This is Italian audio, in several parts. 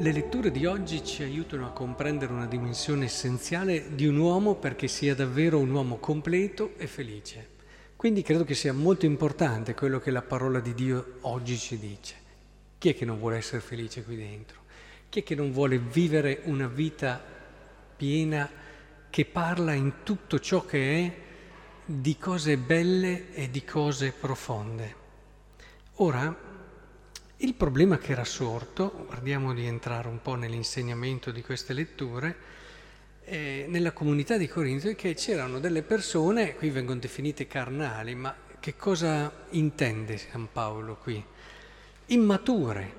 Le letture di oggi ci aiutano a comprendere una dimensione essenziale di un uomo perché sia davvero un uomo completo e felice. Quindi credo che sia molto importante quello che la parola di Dio oggi ci dice. Chi è che non vuole essere felice qui dentro? Chi è che non vuole vivere una vita piena che parla in tutto ciò che è di cose belle e di cose profonde? Ora, il problema che era sorto, guardiamo di entrare un po' nell'insegnamento di queste letture, eh, nella comunità di Corinto è che c'erano delle persone, qui vengono definite carnali, ma che cosa intende San Paolo qui? Immature,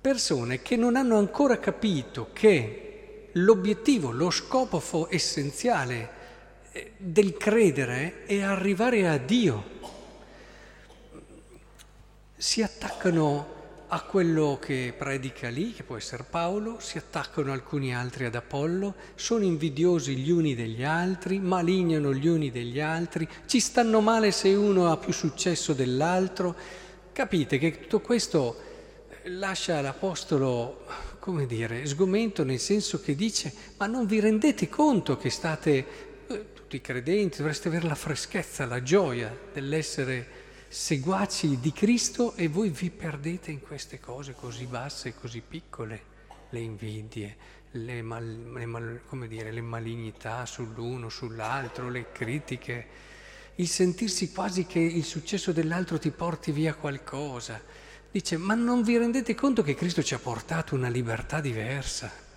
persone che non hanno ancora capito che l'obiettivo, lo scopo essenziale eh, del credere è arrivare a Dio. Si attaccano a quello che predica lì, che può essere Paolo, si attaccano alcuni altri ad Apollo, sono invidiosi gli uni degli altri, malignano gli uni degli altri, ci stanno male se uno ha più successo dell'altro. Capite che tutto questo eh, lascia l'Apostolo, come dire, sgomento nel senso che dice, ma non vi rendete conto che state, eh, tutti i credenti, dovreste avere la freschezza, la gioia dell'essere seguaci di Cristo e voi vi perdete in queste cose così basse, così piccole, le invidie, le, mal, le, mal, dire, le malignità sull'uno, sull'altro, le critiche, il sentirsi quasi che il successo dell'altro ti porti via qualcosa. Dice, ma non vi rendete conto che Cristo ci ha portato una libertà diversa?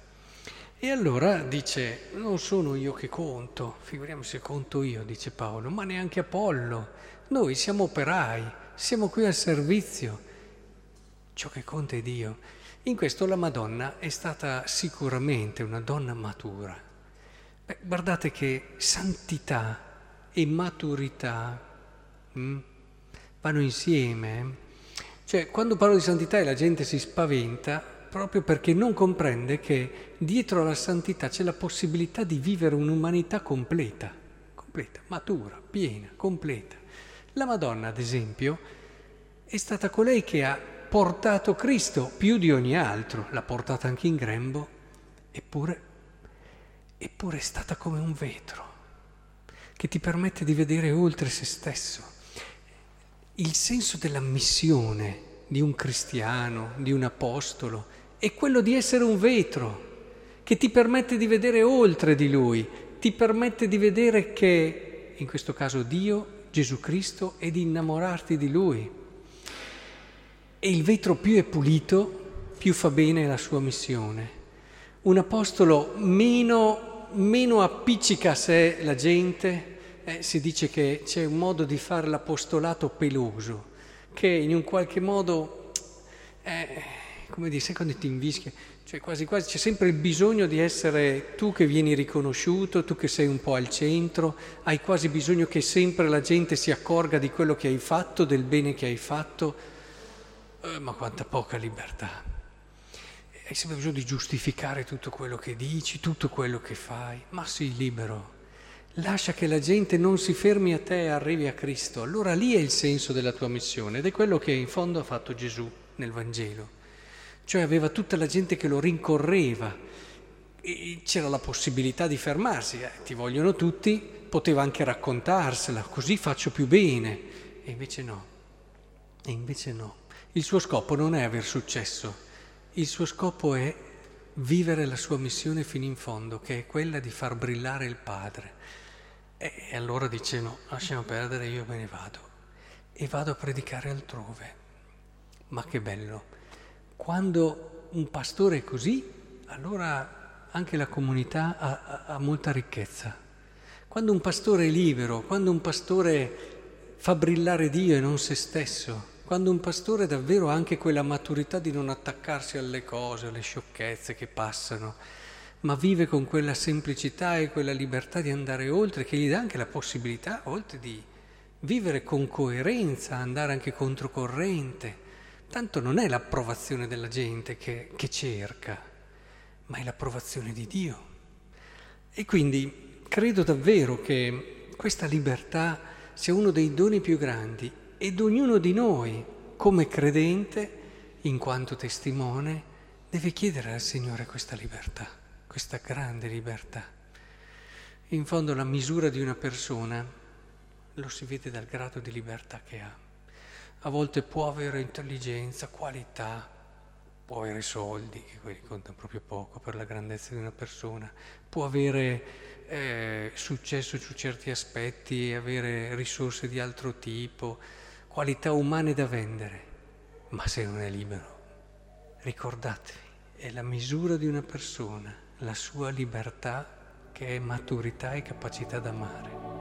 E allora dice, non sono io che conto, figuriamo se conto io, dice Paolo, ma neanche Apollo noi siamo operai, siamo qui al servizio. Ciò che conta è Dio. In questo la Madonna è stata sicuramente una donna matura. Beh, guardate che santità e maturità mh, hm, vanno insieme. Eh. Cioè, quando parlo di santità e la gente si spaventa, proprio perché non comprende che dietro alla santità c'è la possibilità di vivere un'umanità completa, completa, matura, piena, completa. La Madonna, ad esempio, è stata colei che ha portato Cristo più di ogni altro, l'ha portata anche in grembo, eppure, eppure è stata come un vetro che ti permette di vedere oltre se stesso. Il senso della missione di un cristiano, di un apostolo, è quello di essere un vetro che ti permette di vedere oltre di lui, ti permette di vedere che, in questo caso Dio, Gesù Cristo e di innamorarti di Lui. E il vetro più è pulito, più fa bene la sua missione. Un apostolo meno, meno appiccica a sé la gente, eh, si dice che c'è un modo di fare l'apostolato peloso, che in un qualche modo, eh, come dire, sai quando ti invischia, cioè quasi quasi c'è sempre il bisogno di essere tu che vieni riconosciuto, tu che sei un po' al centro, hai quasi bisogno che sempre la gente si accorga di quello che hai fatto, del bene che hai fatto, eh, ma quanta poca libertà. Hai sempre bisogno di giustificare tutto quello che dici, tutto quello che fai, ma sii libero. Lascia che la gente non si fermi a te e arrivi a Cristo. Allora lì è il senso della tua missione ed è quello che in fondo ha fatto Gesù nel Vangelo. Cioè aveva tutta la gente che lo rincorreva e c'era la possibilità di fermarsi, eh, ti vogliono tutti, poteva anche raccontarsela, così faccio più bene. E invece no, e invece no. Il suo scopo non è aver successo, il suo scopo è vivere la sua missione fino in fondo, che è quella di far brillare il Padre. E allora dice no, lasciamo perdere, io me ne vado e vado a predicare altrove. Ma che bello! Quando un pastore è così, allora anche la comunità ha, ha, molta ricchezza. Quando un pastore è libero, quando un pastore fa brillare Dio e non se stesso, quando un pastore davvero ha anche quella maturità di non attaccarsi alle cose, alle sciocchezze che passano, ma vive con quella semplicità e quella libertà di andare oltre, che gli dà anche la possibilità, oltre di vivere con coerenza, andare anche controcorrente Tanto non è l'approvazione della gente che, che cerca, ma è l'approvazione di Dio. E quindi credo davvero che questa libertà sia uno dei doni più grandi ed ognuno di noi, come credente, in quanto testimone, deve chiedere al Signore questa libertà, questa grande libertà. In fondo la misura di una persona lo si vede dal grado di libertà che ha. A volte può avere intelligenza, qualità, può avere soldi, che quelli contano proprio poco per la grandezza di una persona, può avere eh, successo su certi aspetti, avere risorse di altro tipo, qualità umane da vendere, ma se non è libero, ricordatevi, è la misura di una persona, la sua libertà che è maturità e capacità d'amare.